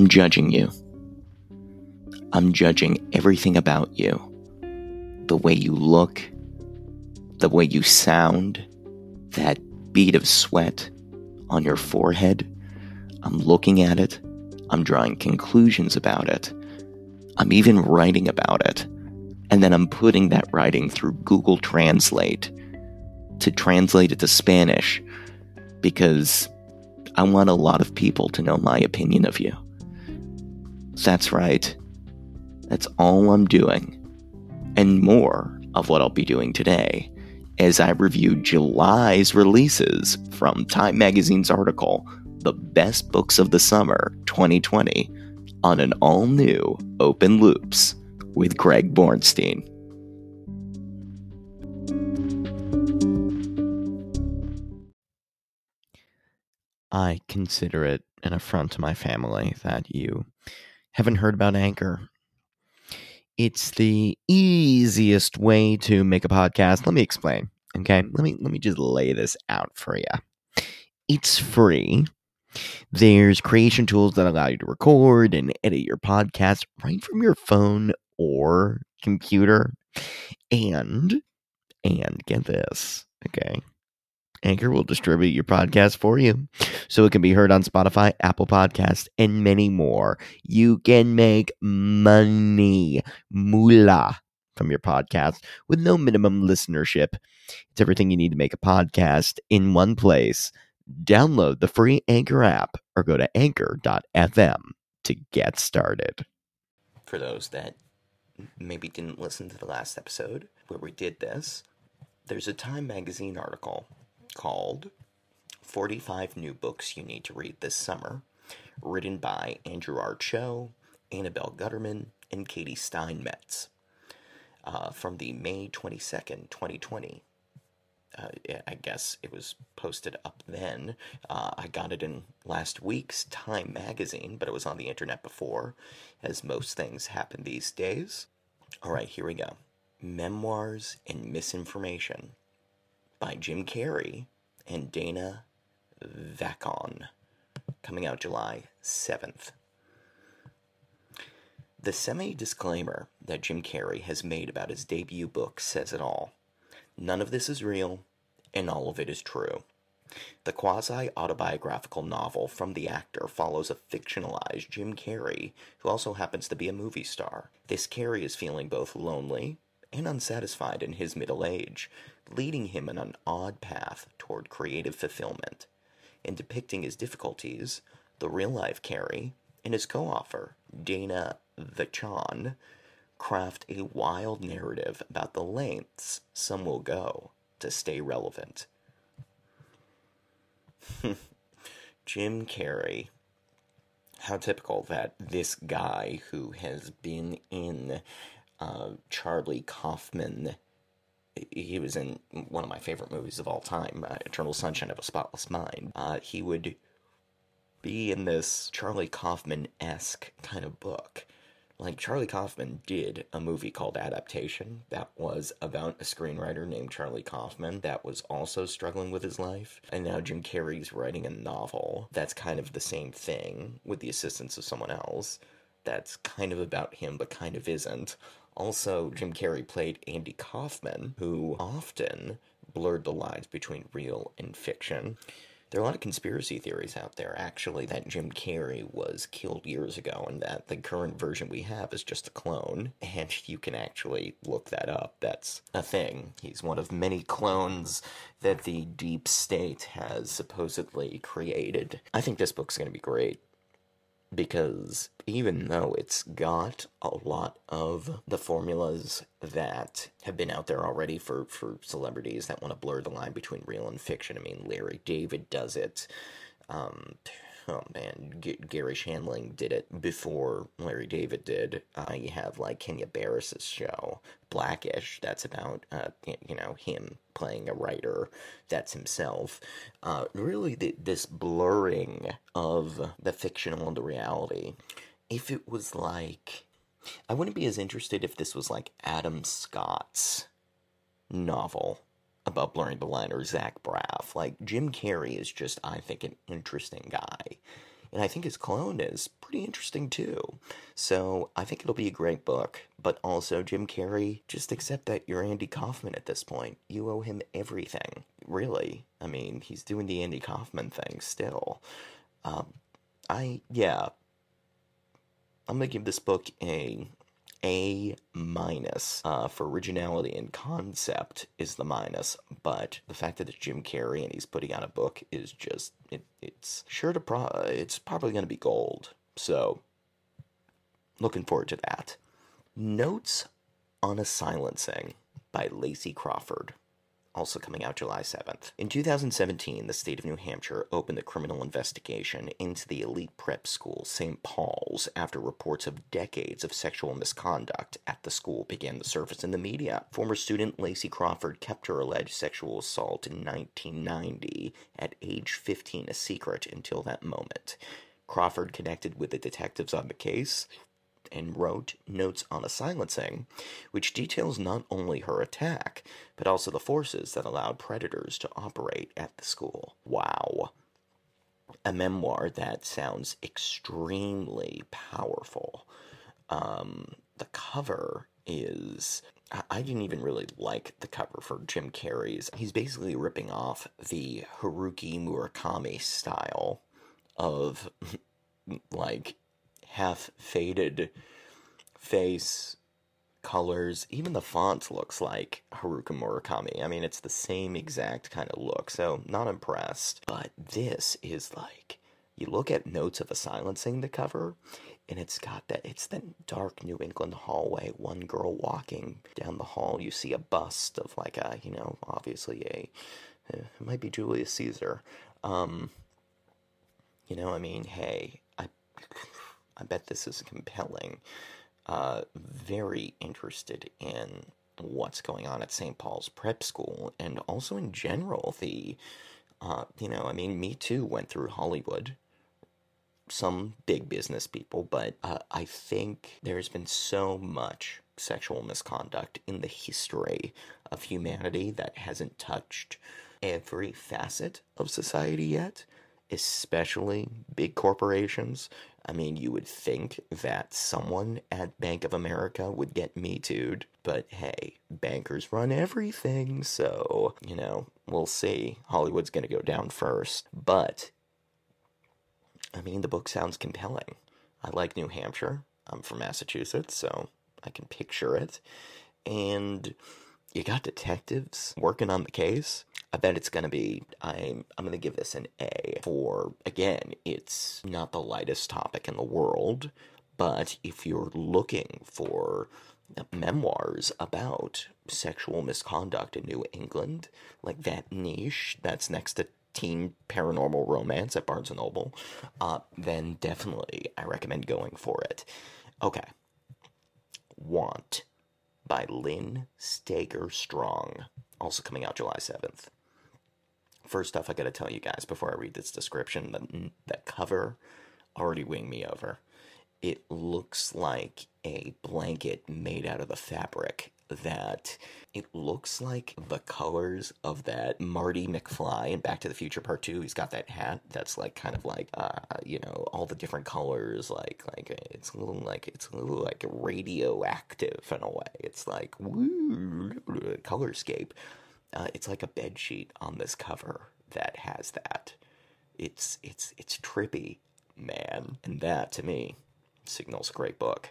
I'm judging you. I'm judging everything about you. The way you look, the way you sound, that bead of sweat on your forehead. I'm looking at it. I'm drawing conclusions about it. I'm even writing about it. And then I'm putting that writing through Google Translate to translate it to Spanish because I want a lot of people to know my opinion of you. That's right. That's all I'm doing. And more of what I'll be doing today as I review July's releases from Time Magazine's article, The Best Books of the Summer 2020, on an all new Open Loops with Greg Bornstein. I consider it an affront to my family that you haven't heard about Anchor. It's the easiest way to make a podcast. Let me explain. Okay? Let me let me just lay this out for you. It's free. There's creation tools that allow you to record and edit your podcast right from your phone or computer. And and get this, okay? Anchor will distribute your podcast for you so it can be heard on Spotify, Apple Podcast, and many more. You can make money, moolah, from your podcast with no minimum listenership. It's everything you need to make a podcast in one place. Download the free Anchor app or go to anchor.fm to get started. For those that maybe didn't listen to the last episode where we did this, there's a Time Magazine article called 45 New Books You Need to Read This Summer, written by Andrew R. Chow, Annabel Gutterman, and Katy Steinmetz uh, from the May 22nd, 2020. Uh, I guess it was posted up then. Uh, I got it in last week's Time magazine, but it was on the internet before, as most things happen these days. All right, here we go Memoirs and Misinformation by Jim Carrey and Dana Vachon, coming out July 7th. The semi disclaimer that Jim Carrey has made about his debut book says it all. None of this is real, and all of it is true. The quasi autobiographical novel from the actor follows a fictionalized Jim Carrey, who also happens to be a movie star. This Carrey is feeling both lonely and unsatisfied in his middle age, leading him in an odd path toward creative fulfillment. In depicting his difficulties, the real life Carrey and his co author, Dana Vachon, craft a wild narrative about the lengths some will go to stay relevant. Jim Carrey. How typical that this guy who has been in uh, Charlie Kaufman. He was in one of my favorite movies of all time, uh, Eternal Sunshine of a Spotless Mind. Uh, he would be in this Charlie Kaufman esque kind of book. Like, Charlie Kaufman did a movie called Adaptation that was about a screenwriter named Charlie Kaufman that was also struggling with his life. And now Jim Carrey's writing a novel that's kind of the same thing with the assistance of someone else that's kind of about him but kind of isn't. Also, Jim Carrey played Andy Kaufman, who often blurred the lines between real and fiction. There are a lot of conspiracy theories out there, actually, that Jim Carrey was killed years ago and that the current version we have is just a clone. And you can actually look that up. That's a thing. He's one of many clones that the deep state has supposedly created. I think this book's going to be great because even though it's got a lot of the formulas that have been out there already for, for celebrities that want to blur the line between real and fiction, I mean, Larry David does it. Um, oh man, G- Garry Shandling did it before Larry David did. Uh, you have like Kenya Barris's show, Blackish, that's about, uh, you know, him playing a writer that's himself. Uh, really, this blurring of the fictional and the reality. If it was like, I wouldn't be as interested if this was like Adam Scott's novel about blurring the line or Zach Braff. Like Jim Carrey is just, I think, an interesting guy. And I think his clone is pretty interesting too. So I think it'll be a great book. But also, Jim Carrey, just accept that you're Andy Kaufman at this point. You owe him everything. Really. I mean, he's doing the Andy Kaufman thing still. Um, I, yeah. I'm going to give this book a a minus uh, for originality and concept is the minus, but the fact that it's Jim Carrey and he's putting out a book is just it, it's sure to pro it's probably going to be gold. So looking forward to that. Notes on a Silencing by Lacy Crawford also coming out July 7th. In 2017, the state of New Hampshire opened a criminal investigation into the elite prep school St. Paul's after reports of decades of sexual misconduct at the school began to surface in the media. Former student Lacy Crawford kept her alleged sexual assault in 1990 at age 15 a secret until that moment. Crawford connected with the detectives on the case, and wrote Notes on a Silencing, which details not only her attack, but also the forces that allowed predators to operate at the school. Wow. A memoir that sounds extremely powerful. Um, the cover is. I didn't even really like the cover for Jim Carrey's. He's basically ripping off the Haruki Murakami style of like half faded face colors. Even the font looks like Haruki Murakami. I mean it's the same exact kind of look so not impressed. But this is like you look at notes of a silencing the cover and it's got that it's the dark new england hallway one girl walking down the hall. You see a bust of like a you know obviously a it might be julius caesar. Um you know i mean hey i I bet this is compelling. Uh, very interested in what's going on at St. Paul's Prep School and also in general. The, uh, you know, I mean, me too went through Hollywood. Some big business people, but uh, I think there's been so much sexual misconduct in the history of humanity that hasn't touched every facet of society yet, especially big corporations I mean, you would think that someone at Bank of America would get me too'd, but hey, bankers run everything, so, you know, we'll see. Hollywood's gonna go down first. But, I mean, the book sounds compelling. I like New Hampshire. I'm from Massachusetts, so I can picture it. And you got detectives working on the case. I bet it's gonna be. I'm. I'm gonna give this an A for again. It's not the lightest topic in the world, but if you're looking for memoirs about sexual misconduct in New England, like that niche that's next to teen paranormal romance at Barnes and Noble, uh, then definitely I recommend going for it. Okay. Want by Lynn Steger Strong, also coming out July 7th. First off, I gotta tell you guys before I read this description that that cover already winged me over. It looks like a blanket made out of the fabric that it looks like the colors of that Marty McFly in Back to the Future Part Two. He's got that hat that's like kind of like uh, you know all the different colors. Like like it's a little like it's a little like radioactive in a way. It's like woo colorscape. Uh, it's like a bed sheet on this cover that has that. It's it's it's trippy, man, and that to me signals a great book.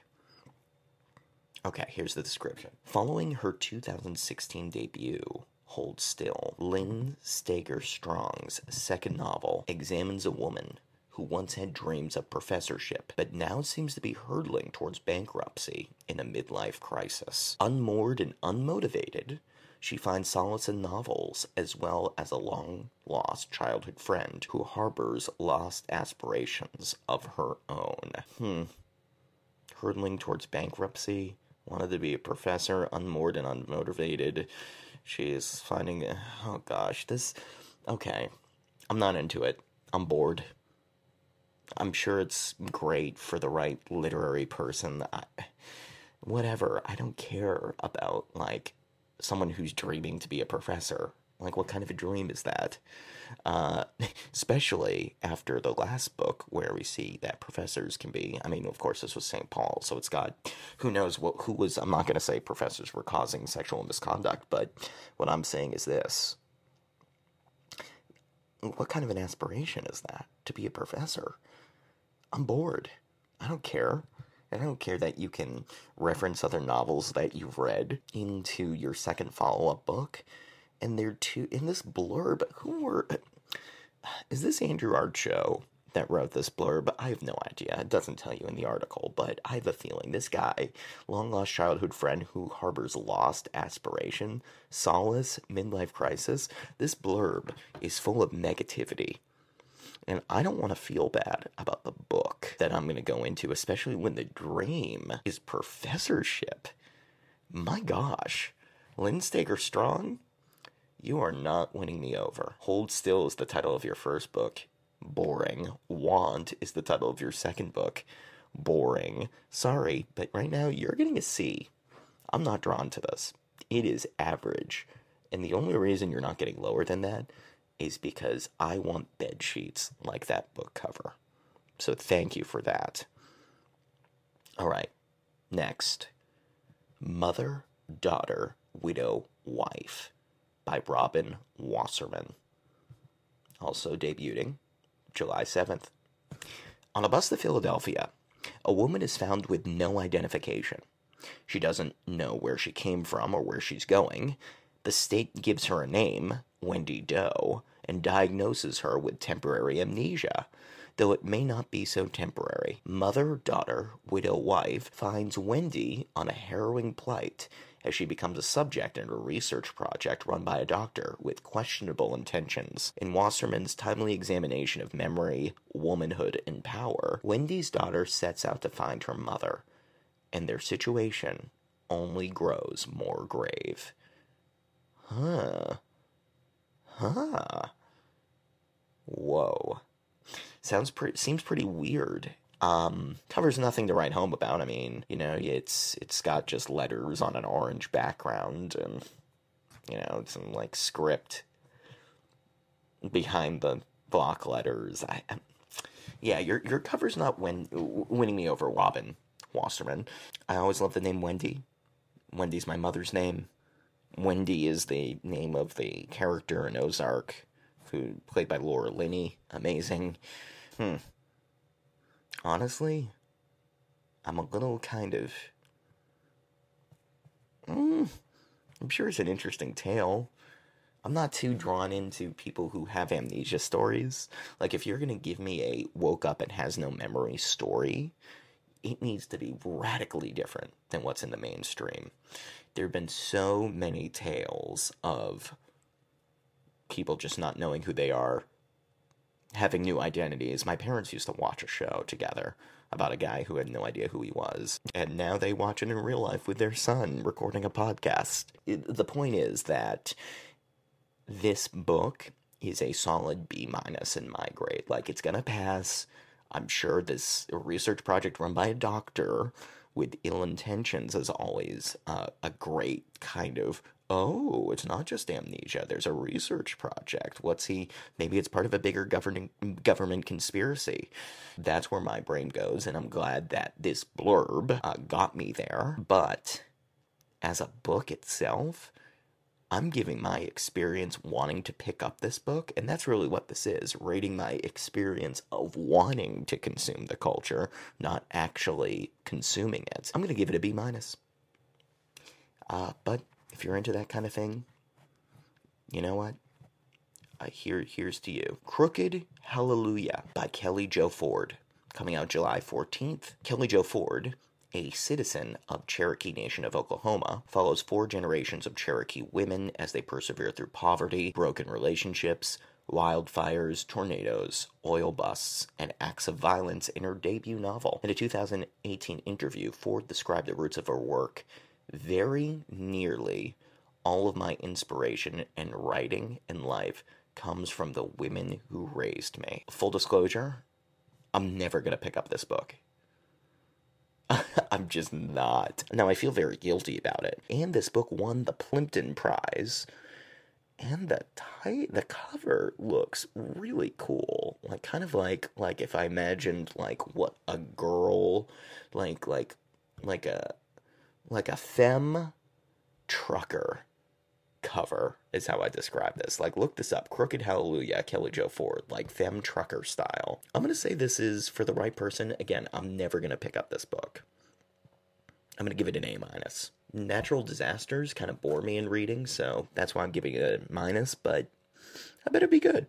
Okay, here's the description. Following her 2016 debut, Hold Still, Lynn Steger Strong's second novel examines a woman who once had dreams of professorship, but now seems to be hurtling towards bankruptcy in a midlife crisis. Unmoored and unmotivated, she finds solace in novels as well as a long lost childhood friend who harbors lost aspirations of her own. Hmm. Hurtling towards bankruptcy, wanted to be a professor, unmoored and unmotivated. She's finding, oh gosh, this, okay, I'm not into it. I'm bored. I'm sure it's great for the right literary person. I, whatever, I don't care about, like, someone who's dreaming to be a professor. Like, what kind of a dream is that? Uh, especially after the last book, where we see that professors can be. I mean, of course, this was St. Paul, so it's got who knows what who was. I'm not going to say professors were causing sexual misconduct, but what I'm saying is this: what kind of an aspiration is that to be a professor? I'm bored. I don't care. I don't care that you can reference other novels that you've read into your second follow up book. And they're two in this blurb. Who were. Is this Andrew R. Chow that wrote this blurb? I have no idea. It doesn't tell you in the article, but I have a feeling this guy, long lost childhood friend who harbors lost aspiration, solace, midlife crisis, this blurb is full of negativity and I don't want to feel bad about the book that I'm going to go into, especially when the dream is professorship. My gosh, Lynn Steger Strong, you are not winning me over. Hold Still is the title of your first book. Boring. Want is the title of your second book. Boring. Sorry, but right now you're getting a C. I'm not drawn to this. It is average. And the only reason you're not getting lower than that is because I want bed sheets like that book cover. So thank you for that. All right, next Mother, Daughter, Widow, Wife by Robin Wasserman. Also debuting July 7th. On a bus to Philadelphia, a woman is found with no identification. She doesn't know where she came from or where she's going. The state gives her a name, Wendy Doe, and diagnoses her with temporary amnesia. Though it may not be so temporary, mother, daughter, widow, wife finds Wendy on a harrowing plight as she becomes a subject in a research project run by a doctor with questionable intentions. In Wasserman's timely examination of memory, womanhood, and power, Wendy's daughter sets out to find her mother, and their situation only grows more grave. Huh. Huh. Whoa. Sounds pretty seems pretty weird. Um, covers nothing to write home about. I mean, you know, it's it's got just letters on an orange background and you know, some like script behind the block letters. I, I yeah, your your cover's not win, winning me over, Robin Wasserman. I always love the name Wendy. Wendy's my mother's name. Wendy is the name of the character in Ozark, who played by Laura Linney. Amazing. Hmm. Honestly, I'm a little kind of. Mm, I'm sure it's an interesting tale. I'm not too drawn into people who have amnesia stories. Like, if you're gonna give me a woke up and has no memory story, it needs to be radically different than what's in the mainstream there have been so many tales of people just not knowing who they are, having new identities. My parents used to watch a show together about a guy who had no idea who he was, and now they watch it in real life with their son recording a podcast. It, the point is that this book is a solid B minus in my grade. Like it's gonna pass. I'm sure this research project run by a doctor with ill intentions is always uh, a great kind of oh, it's not just amnesia. There's a research project. What's he? Maybe it's part of a bigger governing government conspiracy. That's where my brain goes, and I'm glad that this blurb uh, got me there. But as a book itself, I'm giving my experience wanting to pick up this book, and that's really what this is rating my experience of wanting to consume the culture, not actually consuming it. I'm going to give it a B minus. Uh, but if you're into that kind of thing, you know what? Uh, here, here's to you. Crooked Hallelujah by Kelli Jo Ford, coming out July 14th. Kelli Jo Ford a citizen of Cherokee Nation of Oklahoma, follows four generations of Cherokee women as they persevere through poverty, broken relationships, wildfires, tornadoes, oil busts, and acts of violence in her debut novel. In a 2018 interview, Ford described the roots of her work very nearly all of my inspiration in writing and life comes from the women who raised me. Full disclosure, I'm never going to pick up this book. I'm just not. Now, I feel very guilty about it. And this book won the Plimpton Prize and the ti- the cover looks really cool. Like kind of like like if I imagined like what a girl like like like a like a femme trucker cover is how I describe this. Like, look this up. Crooked Hallelujah, Kelli Jo Ford, like femme trucker style. I'm gonna say this is for the right person. Again, I'm never gonna pick up this book. I'm gonna give it an A minus. Natural disasters kind of bore me in reading, so that's why I'm giving it a minus. But I bet it'd be good.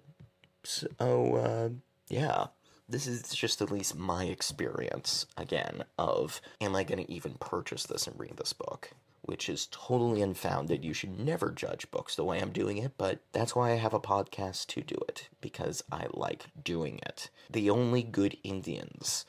So uh, yeah, this is just at least my experience again of am I gonna even purchase this and read this book? which is totally unfounded. You should never judge books the way I'm doing it, but that's why I have a podcast to do it, because I like doing it. The Only Good Indians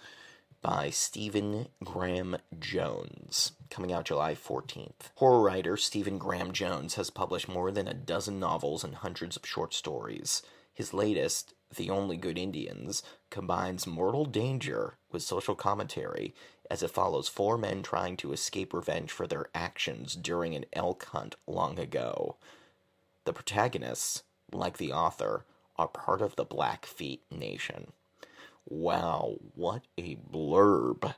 by Stephen Graham Jones, coming out July 14th. Horror writer Stephen Graham Jones has published more than a dozen novels and hundreds of short stories. His latest, The Only Good Indians, combines mortal danger with social commentary as it follows four men trying to escape revenge for their actions during an elk hunt long ago. The protagonists, like the author, are part of the Blackfeet Nation. Wow, what a blurb!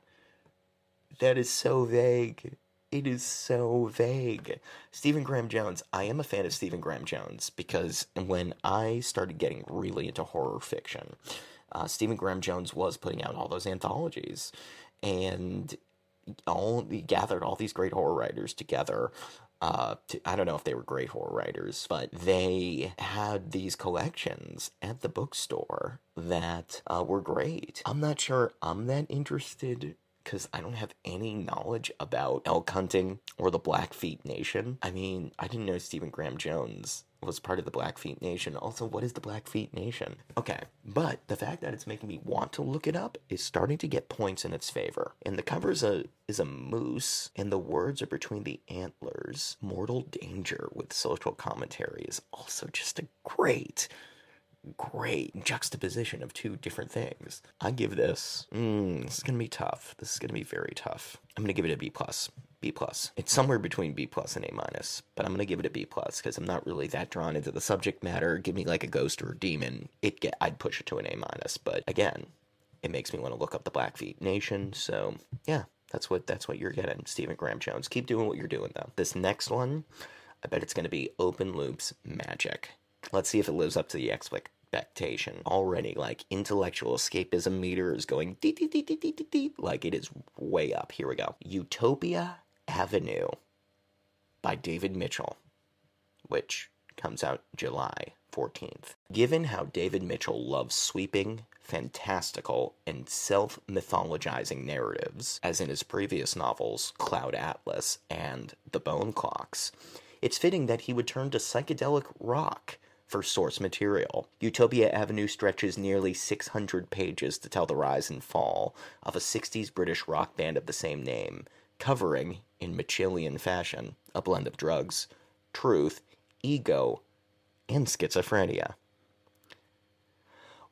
That is so vague. It is so vague. Stephen Graham Jones, I am a fan of Stephen Graham Jones because when I started getting really into horror fiction, uh, Stephen Graham Jones was putting out all those anthologies and all he gathered all these great horror writers together. Uh, to, I don't know if they were great horror writers, but they had these collections at the bookstore that uh, were great. I'm not sure I'm that interested because I don't have any knowledge about elk hunting or the Blackfeet Nation. I mean, I didn't know Stephen Graham Jones was part of the Blackfeet Nation. Also, what is the Blackfeet Nation? Okay, but the fact that it's making me want to look it up is starting to get points in its favor. And the cover is a is a moose, and the words are between the antlers. Mortal danger with social commentary is also just a great great juxtaposition of two different things. I give this. Mm, this is gonna be tough. This is gonna be very tough. I'm gonna give it a B plus. B plus. It's somewhere between B plus and A minus, but I'm gonna give it a B plus because I'm not really that drawn into the subject matter. Give me like a ghost or a demon, it get I'd push it to an A minus. But again, it makes me want to look up the Blackfeet Nation. So yeah, that's what that's what you're getting, Stephen Graham Jones. Keep doing what you're doing though. This next one, I bet it's gonna be Open Loops Magic. Let's see if it lives up to the expectation. Already, like intellectual escapism meter is going dee dee dee. Like it is way up. Here we go. Utopia Avenue by David Mitchell, which comes out July 14th. Given how David Mitchell loves sweeping, fantastical, and self mythologizing narratives, as in his previous novels, Cloud Atlas and The Bone Clocks, it's fitting that he would turn to psychedelic rock for source material. Utopia Avenue stretches nearly 600 pages to tell the rise and fall of a 60s British rock band of the same name, covering, in Mitchellian fashion, a blend of drugs, truth, ego, and schizophrenia.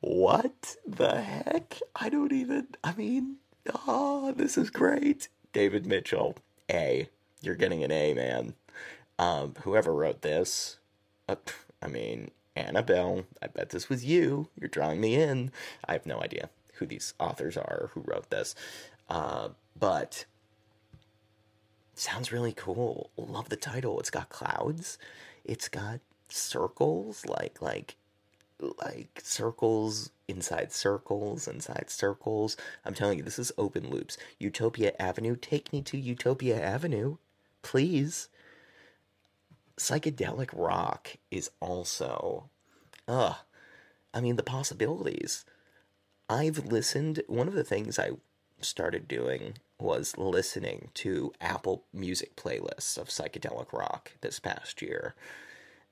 What the heck? I don't even. I mean, oh, this is great. David Mitchell, A. You're getting an A, man. Um, whoever wrote this, uh, I mean, Annabel, I bet this was you. You're drawing me in. I have no idea who these authors are, who wrote this. Uh, but sounds really cool. Love the title. It's got clouds. It's got circles, like like like circles inside circles inside circles. I'm telling you, this is open loops. Utopia Avenue, take me to Utopia Avenue, please psychedelic rock is also, uh, I mean, the possibilities. I've listened, one of the things I started doing was listening to Apple Music playlists of psychedelic rock this past year.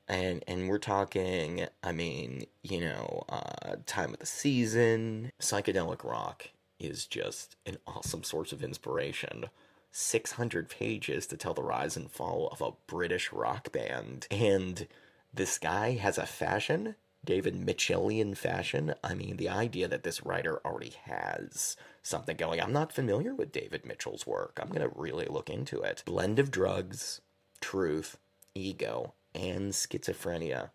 And, and we're talking, I mean, you know, uh, time of the season. Psychedelic rock is just an awesome source of inspiration 600 pages to tell the rise and fall of a British rock band. And this guy has a fashion, David Mitchellian fashion. I mean, the idea that this writer already has something going. I'm not familiar with David Mitchell's work. I'm going to really look into it. Blend of drugs, truth, ego, and schizophrenia.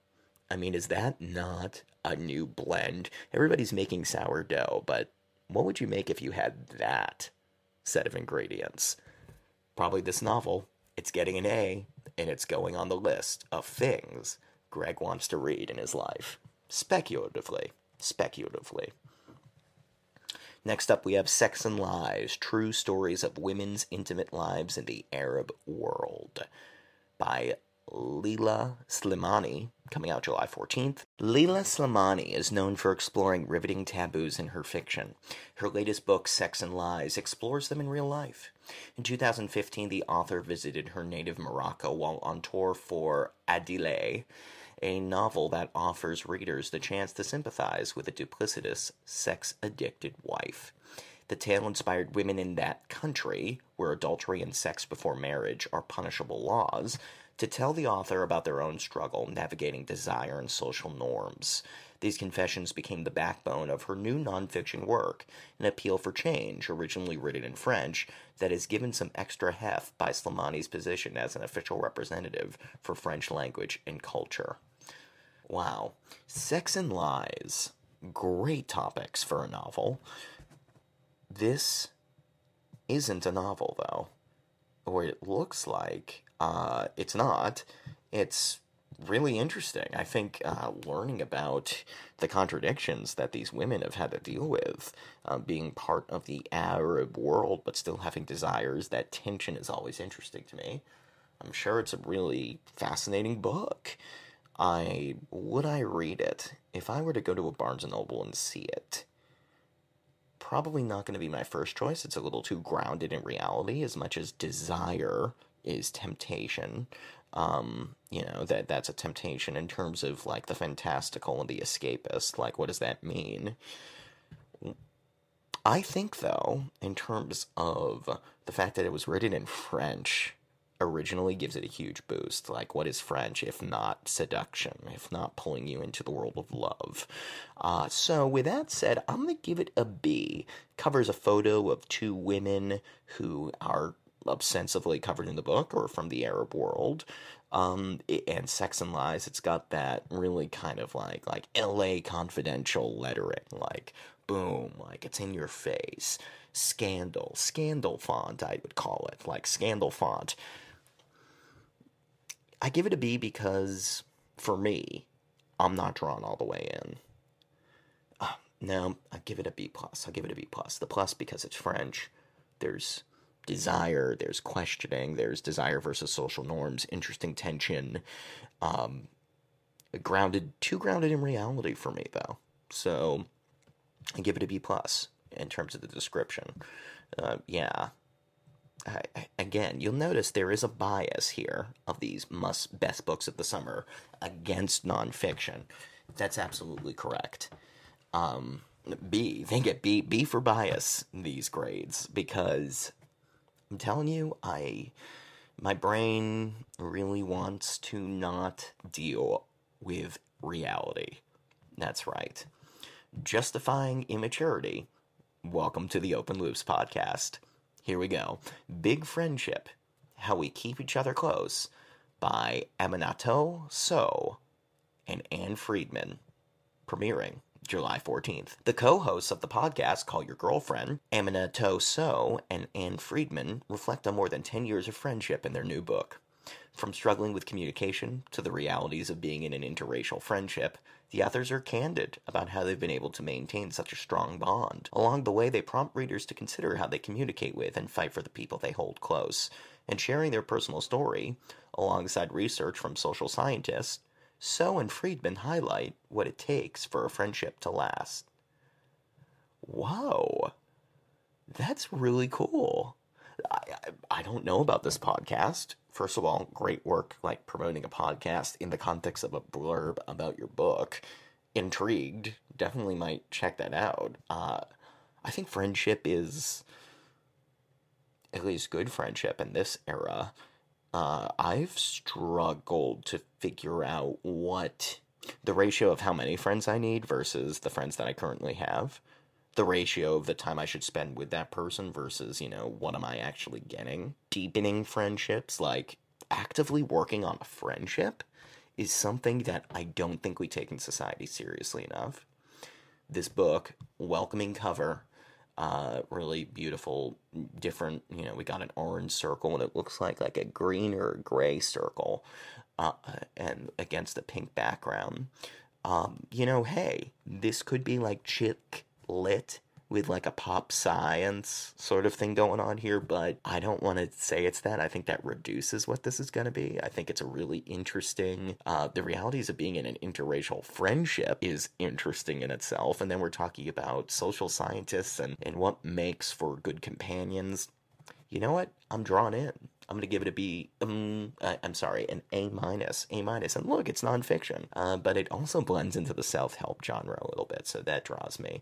I mean, is that not a new blend? Everybody's making sourdough, but what would you make if you had that set of ingredients? Probably this novel. It's getting an A, and it's going on the list of things Greg wants to read in his life. Speculatively. Speculatively. Next up, we have Sex and Lies True Stories of Women's Intimate Lives in the Arab World by Leila Slimani, coming out July 14th. Leila Slimani is known for exploring riveting taboos in her fiction. Her latest book, Sex and Lies, explores them in real life. In 2015, the author visited her native Morocco while on tour for Adèle, a novel that offers readers the chance to sympathize with a duplicitous, sex addicted wife. The tale inspired women in that country, where adultery and sex before marriage are punishable laws, to tell the author about their own struggle navigating desire and social norms. These confessions became the backbone of her new nonfiction work, an appeal for change, originally written in French, that is given some extra heft by Slimani's position as an official representative for French language and culture. Wow. Sex and lies. Great topics for a novel. This isn't a novel, though. Or it looks like uh, it's not. It's really interesting. I think uh, learning about the contradictions that these women have had to deal with, uh, being part of the Arab world but still having desires, that tension is always interesting to me. I'm sure it's a really fascinating book. I would I read it if I were to go to a Barnes and Noble and see it. Probably not going to be my first choice. It's a little too grounded in reality, as much as desire is temptation. Um, you know that that's a temptation in terms of like the fantastical and the escapist. Like, what does that mean? I think, though, in terms of the fact that it was written in French, originally gives it a huge boost. Like, what is French if not seduction, if not pulling you into the world of love? Uh, so, with that said, I'm going to give it a B. Covers a photo of two women who are ostensibly covered in the book or from the Arab world. Um, and Sex and Lies, it's got that really kind of like like L.A. confidential lettering, like boom, like it's in your face. Scandal, scandal font, I would call it, like scandal font. I give it a B because for me, I'm not drawn all the way in. Uh, no, I give it a B plus. I'll give it a B plus. The plus because it's French. There's desire, there's questioning, there's desire versus social norms, interesting tension. Um, grounded, too grounded in reality for me though. So I give it a B plus in terms of the description. Uh, yeah. I, again, you'll notice there is a bias here of these must best books of the summer against nonfiction. That's absolutely correct. Um, B, they get B, B for bias these grades because I'm telling you, I my brain really wants to not deal with reality. That's right. Justifying immaturity. Welcome to the Open Loops podcast. Here we go. Big Friendship How We Keep Each Other Close by Aminatou Sow and Ann Friedman. Premiering July 14th. The co hosts of the podcast, Call Your Girlfriend, Aminatou Sow and Ann Friedman, reflect on more than 10 years of friendship in their new book. From struggling with communication to the realities of being in an interracial friendship, the authors are candid about how they've been able to maintain such a strong bond. Along the way, they prompt readers to consider how they communicate with and fight for the people they hold close. And sharing their personal story, alongside research from social scientists, Sow and Friedman highlight what it takes for a friendship to last. Whoa, that's really cool. I, I, I don't know about this podcast. First of all, great work like promoting a podcast in the context of a blurb about your book. Intrigued, definitely might check that out. Uh, I think friendship is at least good friendship in this era uh, I've struggled to figure out what the ratio of how many friends I need versus the friends that I currently have. The ratio of the time I should spend with that person versus, you know, what am I actually getting? Deepening friendships, like actively working on a friendship, is something that I don't think we take in society seriously enough. This book, welcoming cover, uh, really beautiful, different. You know, we got an orange circle and it looks like like a green or gray circle, uh, and against the pink background. Um, you know, hey, this could be like chick lit with like a pop science sort of thing going on here, but I don't want to say it's that. I think that reduces what this is going to be. I think it's a really interesting. Uh, the realities of being in an interracial friendship is interesting in itself, and then we're talking about social scientists and and what makes for good companions. You know what? I'm drawn in. I'm gonna give it a B. Um, I, am sorry, an A minus. A minus. And look, it's nonfiction, uh, but it also blends into the self help genre a little bit, so that draws me.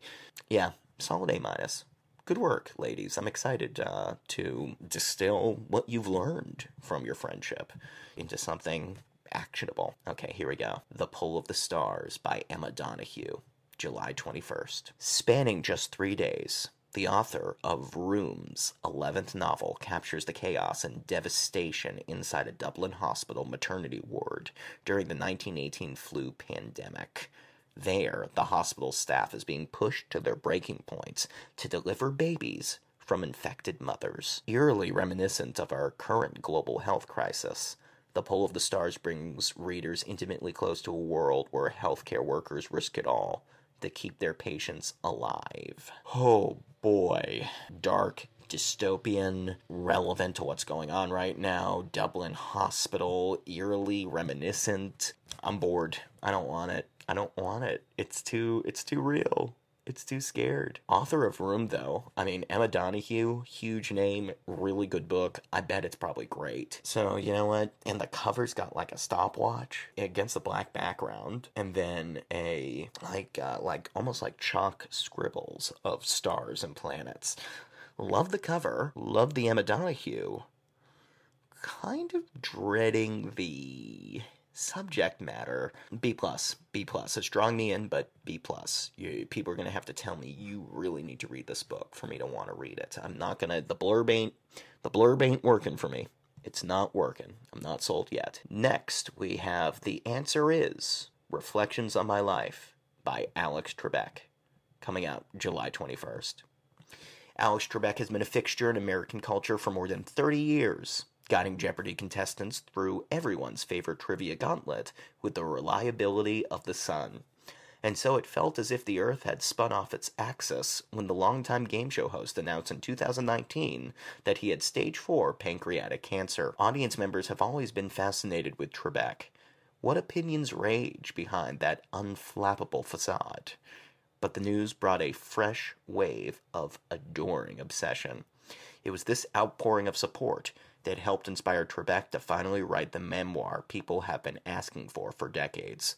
Yeah, solid A minus. Good work, ladies. I'm excited uh, to distill what you've learned from your friendship into something actionable. Okay, here we go. The Pull of the Stars by Emma Donoghue, July 21st. Spanning just three days, the author of Room's 11th novel captures the chaos and devastation inside a Dublin hospital maternity ward during the 1918 flu pandemic. There, the hospital staff is being pushed to their breaking points to deliver babies from infected mothers. Eerily reminiscent of our current global health crisis, The Pull of the Stars brings readers intimately close to a world where healthcare workers risk it all to keep their patients alive. Oh boy. Dark, dystopian, relevant to what's going on right now. Dublin Hospital, eerily reminiscent. I'm bored. I don't want it. I don't want it. It's too it's too real. It's too scared. Author of Room though, I mean Emma Donoghue, huge name, really good book. I bet it's probably great. So, you know what? And the cover's got like a stopwatch against the black background and then a like uh, like almost like chalk scribbles of stars and planets. Love the cover, love the Emma Donoghue. Kind of dreading the subject matter b plus b plus. It's drawing me in but b plus. People are going to have to tell me you really need to read this book for me to want to read it. I'm not going to the blurb ain't the blurb ain't working for me. It's not working. I'm not sold yet. Next we have the answer is reflections on my life by alex trebek coming out july 21st alex trebek has been a fixture in american culture for more than 30 years guiding Jeopardy contestants through everyone's favorite trivia gauntlet with the reliability of the sun. And so it felt as if the Earth had spun off its axis when the longtime game show host announced in 2019 that he had stage 4 pancreatic cancer. Audience members have always been fascinated with Trebek. What opinions rage behind that unflappable facade? But the news brought a fresh wave of adoring obsession. It was this outpouring of support that helped inspire Trebek to finally write the memoir people have been asking for for decades.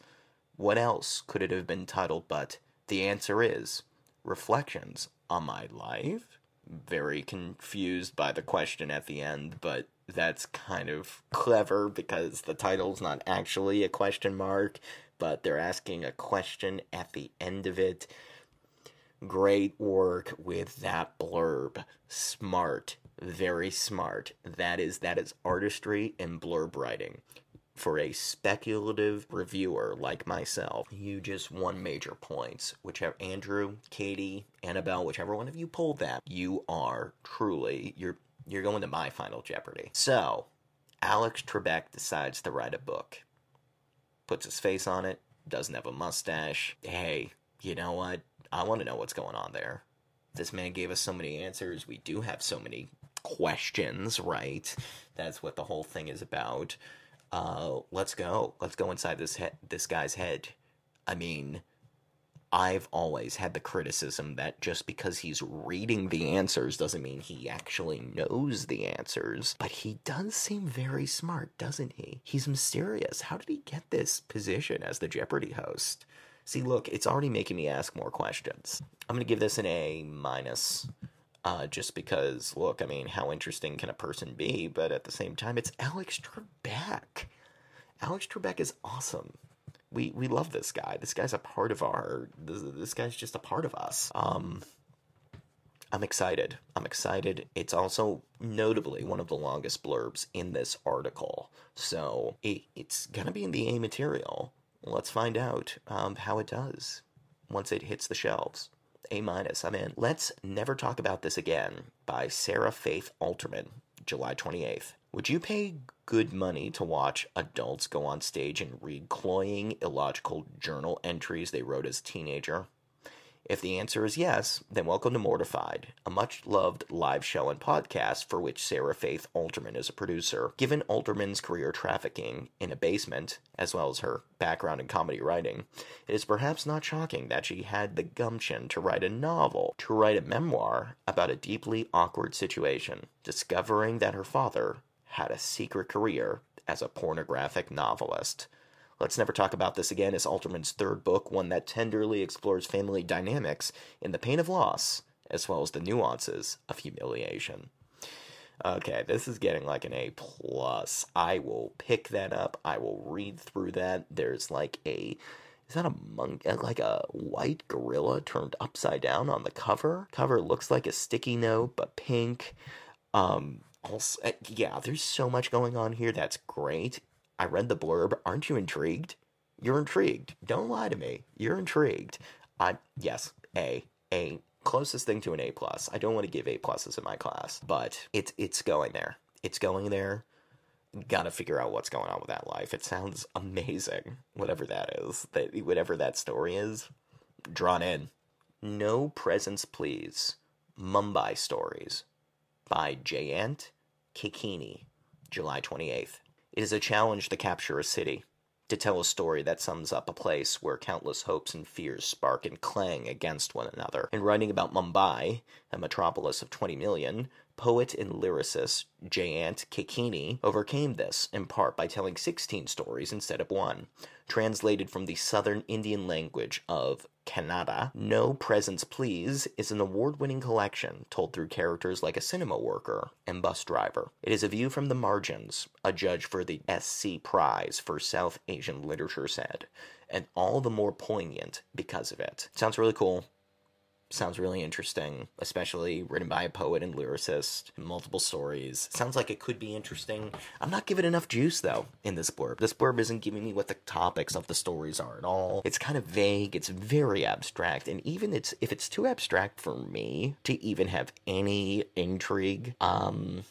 What else could it have been titled but The Answer Is Reflections on My Life? Very confused by the question at the end, but that's kind of clever because the title's not actually a question mark, but they're asking a question at the end of it. Great work with that blurb. Smart very smart. That is that is artistry and blurb writing. For a speculative reviewer like myself, you just won major points. Whichever Andrew, Katy, Annabel, whichever one of you pulled that, you are truly you're you're going to my final Jeopardy. So, Alex Trebek decides to write a book. Puts his face on it, doesn't have a mustache. Hey, you know what? I want to know what's going on there. This man gave us so many answers. We do have so many questions, right? That's what the whole thing is about. Uh, let's go. Let's go inside this he- this guy's head. I mean, I've always had the criticism that just because he's reading the answers doesn't mean he actually knows the answers. But he does seem very smart, doesn't he? He's mysterious. How did he get this position as the Jeopardy host? See, look, it's already making me ask more questions. I'm to give this an A minus. Uh, just because, look, I mean, how interesting can a person be? But at the same time, it's Alex Trebek. Alex Trebek is awesome. We we love this guy. This guy's a part of our. This, this guy's just a part of us. Um, I'm excited. I'm excited. It's also notably one of the longest blurbs in this article. So it, it's to be in the A material. Let's find out um, how it does once it hits the shelves. A minus, I'm in. Let's Never Talk About This Again by Sarah Faith Alterman, July 28th. Would you pay good money to watch adults go on stage and read cloying, illogical journal entries they wrote as a teenager? If the answer is yes, then welcome to Mortified, a much loved live show and podcast for which Sarah Faith Alterman is a producer. Given Alterman's career trafficking in a basement, as well as her background in comedy writing, it is perhaps not shocking that she had the gumption to write a novel, to write a memoir about a deeply awkward situation, discovering that her father had a secret career as a pornographic novelist. Let's Never Talk About This Again is Alterman's third book, one that tenderly explores family dynamics in the pain of loss, as well as the nuances of humiliation. Okay, this is getting like an A plus. I will pick that up. I will read through that. There's like a is that a monk like a white gorilla turned upside down on the cover? Cover looks like a sticky note but pink. Um also, yeah, there's so much going on here that's great. I read the blurb. Aren't you intrigued? You're intrigued. Don't lie to me. You're intrigued. I yes, A. A closest thing to an A plus. I don't want to give A pluses in my class, but it's it's going there. It's going there. Gotta figure out what's going on with that life. It sounds amazing. Whatever that is. That whatever that story is. Drawn in. No presents please. Mumbai Stories by Jayant Kaikini, July 28th. It is a challenge to capture a city, to tell a story that sums up a place where countless hopes and fears spark and clang against one another. In writing about Mumbai, a metropolis of 20 million, poet and lyricist Jayant Kaikini overcame this in part by telling 16 stories instead of one. Translated from the southern Indian language of Kannada, No Presents Please is an award winning collection told through characters like a cinema worker and bus driver. It is a view from the margins, a judge for the DSC Prize for South Asian Literature said, and all the more poignant because of it. Sounds really cool sounds really interesting, especially written by a poet and lyricist, multiple stories. Sounds like it could be interesting. I'm not giving enough juice though in this blurb. This blurb isn't giving me what the topics of the stories are at all. It's kind of vague, it's very abstract, and even it's if it's too abstract for me to even have any intrigue, um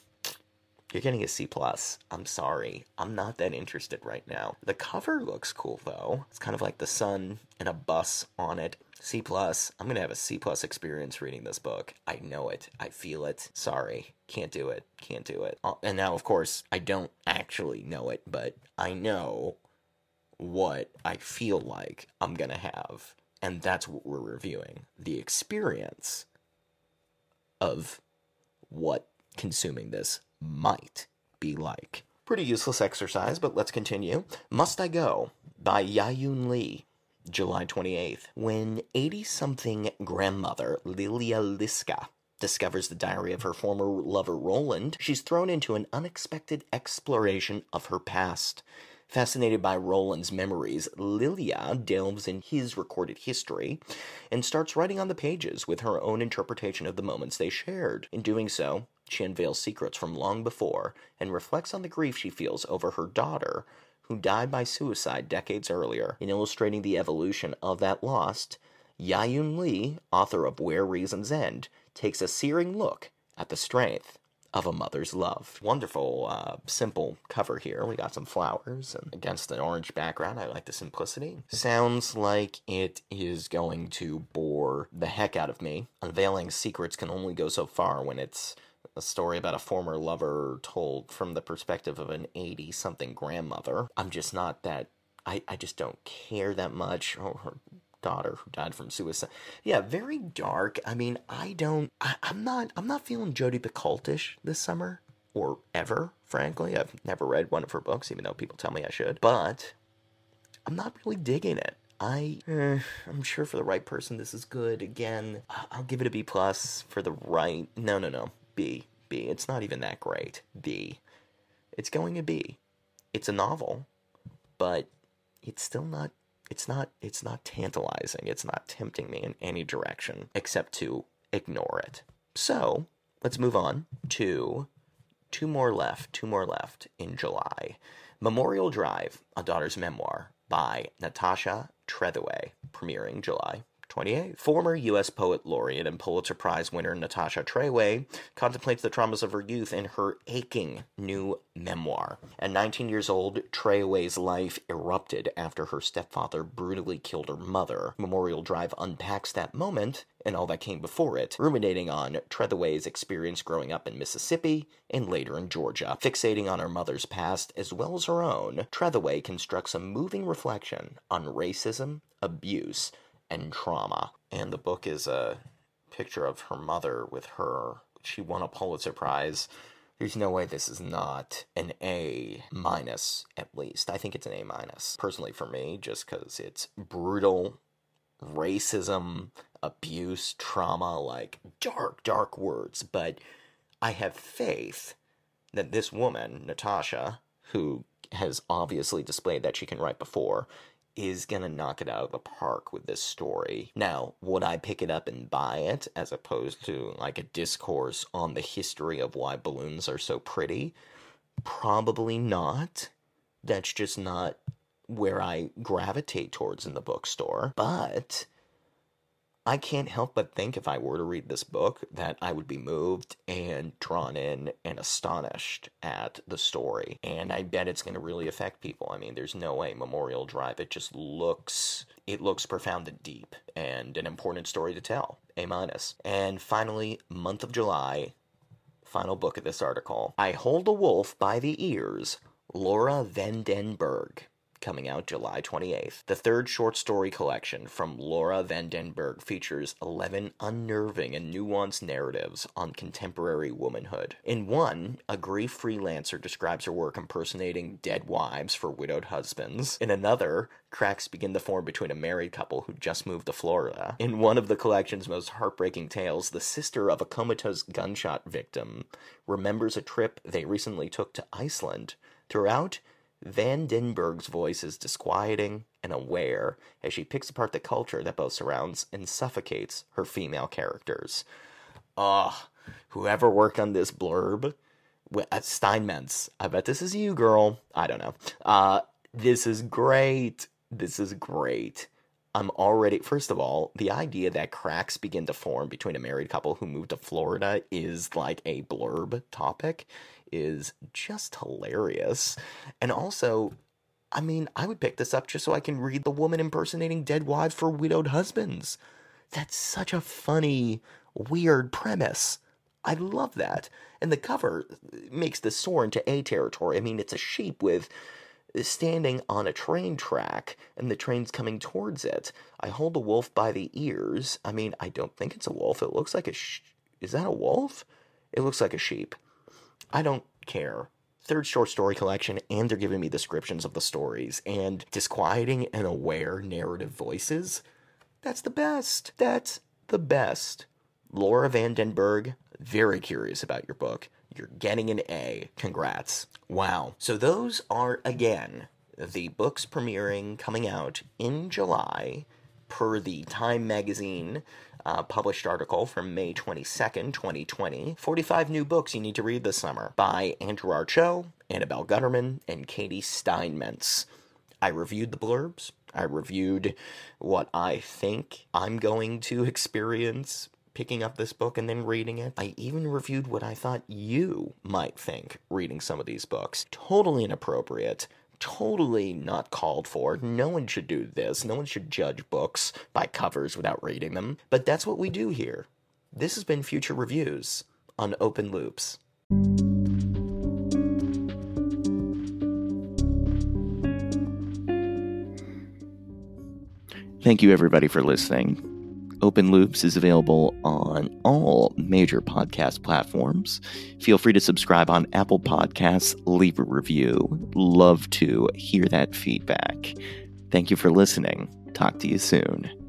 you're getting a C plus. I'm sorry. I'm not that interested right now. The cover looks cool though. It's kind of like the sun and a bus on it. C plus. I'm gonna have a C plus experience reading this book. I know it. I feel it. Sorry, can't do it. Can't do it. Uh, and now, of course, I don't actually know it, but I know what I feel like I'm gonna have, and that's what we're reviewing. The experience of what consuming this might be like. Pretty useless exercise, but let's continue. Must I Go by Yiyun Li. July 28th, when 80 something grandmother Lilia Liska discovers the diary of her former lover Roland, she's thrown into an unexpected exploration of her past. Fascinated by Roland's memories, Lilia delves in his recorded history and starts writing on the pages with her own interpretation of the moments they shared. In doing so, she unveils secrets from long before and reflects on the grief she feels over her daughter, who died by suicide decades earlier. In illustrating the evolution of that lost, Yiyun Li, author of Where Reasons End, takes a searing look at the strength of a mother's love. Wonderful, uh, simple cover here. We got some flowers and against an orange background. I like the simplicity. Sounds like it is going to bore the heck out of me. Unveiling secrets can only go so far when it's a story about a former lover told from the perspective of an 80 something grandmother. I'm just not that, I, I just don't care that much. Or her daughter who died from suicide. Yeah, very dark. I mean, I don't, I, I'm not, I'm not feeling Jodi Picoultish this summer or ever, frankly. I've never read one of her books, even though people tell me I should. But I'm not really digging it. I, eh, I'm sure for the right person, this is good. Again, I'll give it a B plus for the right. No, no, no. B. B. It's not even that great. B. It's going a B. It's a novel, but it's still not it's not it's not tantalizing. It's not tempting me in any direction except to ignore it. So let's move on to two more left, two more left in July. Memorial Drive, a daughter's memoir by Natasha Trethewey, premiering July 28. Former U.S. Poet Laureate and Pulitzer Prize winner Natasha Trethewey contemplates the traumas of her youth in her aching new memoir. At 19 years old, Trethewey's life erupted after her stepfather brutally killed her mother. Memorial Drive unpacks that moment and all that came before it, ruminating on Trethewey's experience growing up in Mississippi and later in Georgia. Fixating on her mother's past as well as her own, Trethewey constructs a moving reflection on racism, abuse, and trauma. And the book is a picture of her mother with her. She won a Pulitzer Prize. There's no way this is not an A minus, at least. I think it's an A minus, personally for me, just because it's brutal racism, abuse, trauma, like dark, dark words. But I have faith that this woman, Natasha, who has obviously displayed that she can write before, is gonna knock it out of the park with this story. Now, would I pick it up and buy it as opposed to like a discourse on the history of why balloons are so pretty? Probably not. That's just not where I gravitate towards in the bookstore. But I can't help but think if I were to read this book that I would be moved and drawn in and astonished at the story. And I bet it's going to really affect people. I mean, there's no way Memorial Drive, it just looks it looks profound and deep and an important story to tell. A minus. And finally, month of July, final book of this article. I Hold a Wolf by the Ears, Laura Van Den Berg coming out July 28th. The third short story collection from Laura Van Den Berg features 11 unnerving and nuanced narratives on contemporary womanhood. In one, a grief freelancer describes her work impersonating dead wives for widowed husbands. In another, cracks begin to form between a married couple who just moved to Florida. In one of the collection's most heartbreaking tales, the sister of a comatose gunshot victim remembers a trip they recently took to Iceland. Throughout, Van Den Berg's voice is disquieting and aware as she picks apart the culture that both surrounds and suffocates her female characters. Ugh, whoever worked on this blurb, at Steinmetz, I bet this is you, girl. I don't know. Uh, this is great. This is great. I'm already, first of all, the idea that cracks begin to form between a married couple who moved to Florida is like a blurb topic is just hilarious. And also, I mean, I would pick this up just so I can read the woman impersonating dead wives for widowed husbands. That's such a funny, weird premise. I love that. And the cover makes this soar into A territory. I mean, it's a sheep with standing on a train track and the train's coming towards it. I hold a wolf by the ears. I mean, I don't think it's a wolf. It looks like a sh- Is that a wolf? It looks like a sheep. I don't care. Third short story collection, and they're giving me descriptions of the stories and disquieting and aware narrative voices. That's the best. That's the best. Laura Van Den Berg, very curious about your book. You're getting an A. Congrats. Wow. So, those are, again, the books premiering coming out in July per the Time Magazine uh, published article from May 22nd, 2020 45 new books you need to read this summer by Andrew Archo, Annabel Gutterman, and Katy Steinmetz. I reviewed the blurbs. I reviewed what I think I'm going to experience picking up this book and then reading it. I even reviewed what I thought you might think reading some of these books. Totally inappropriate, totally not called for. No one should do this. No one should judge books by covers without reading them. But that's what we do here. This has been Future Reviews on Open Loops. Thank you, everybody, for listening. Open Loops is available on all major podcast platforms. Feel free to subscribe on Apple Podcasts, leave a review. Love to hear that feedback. Thank you for listening. Talk to you soon.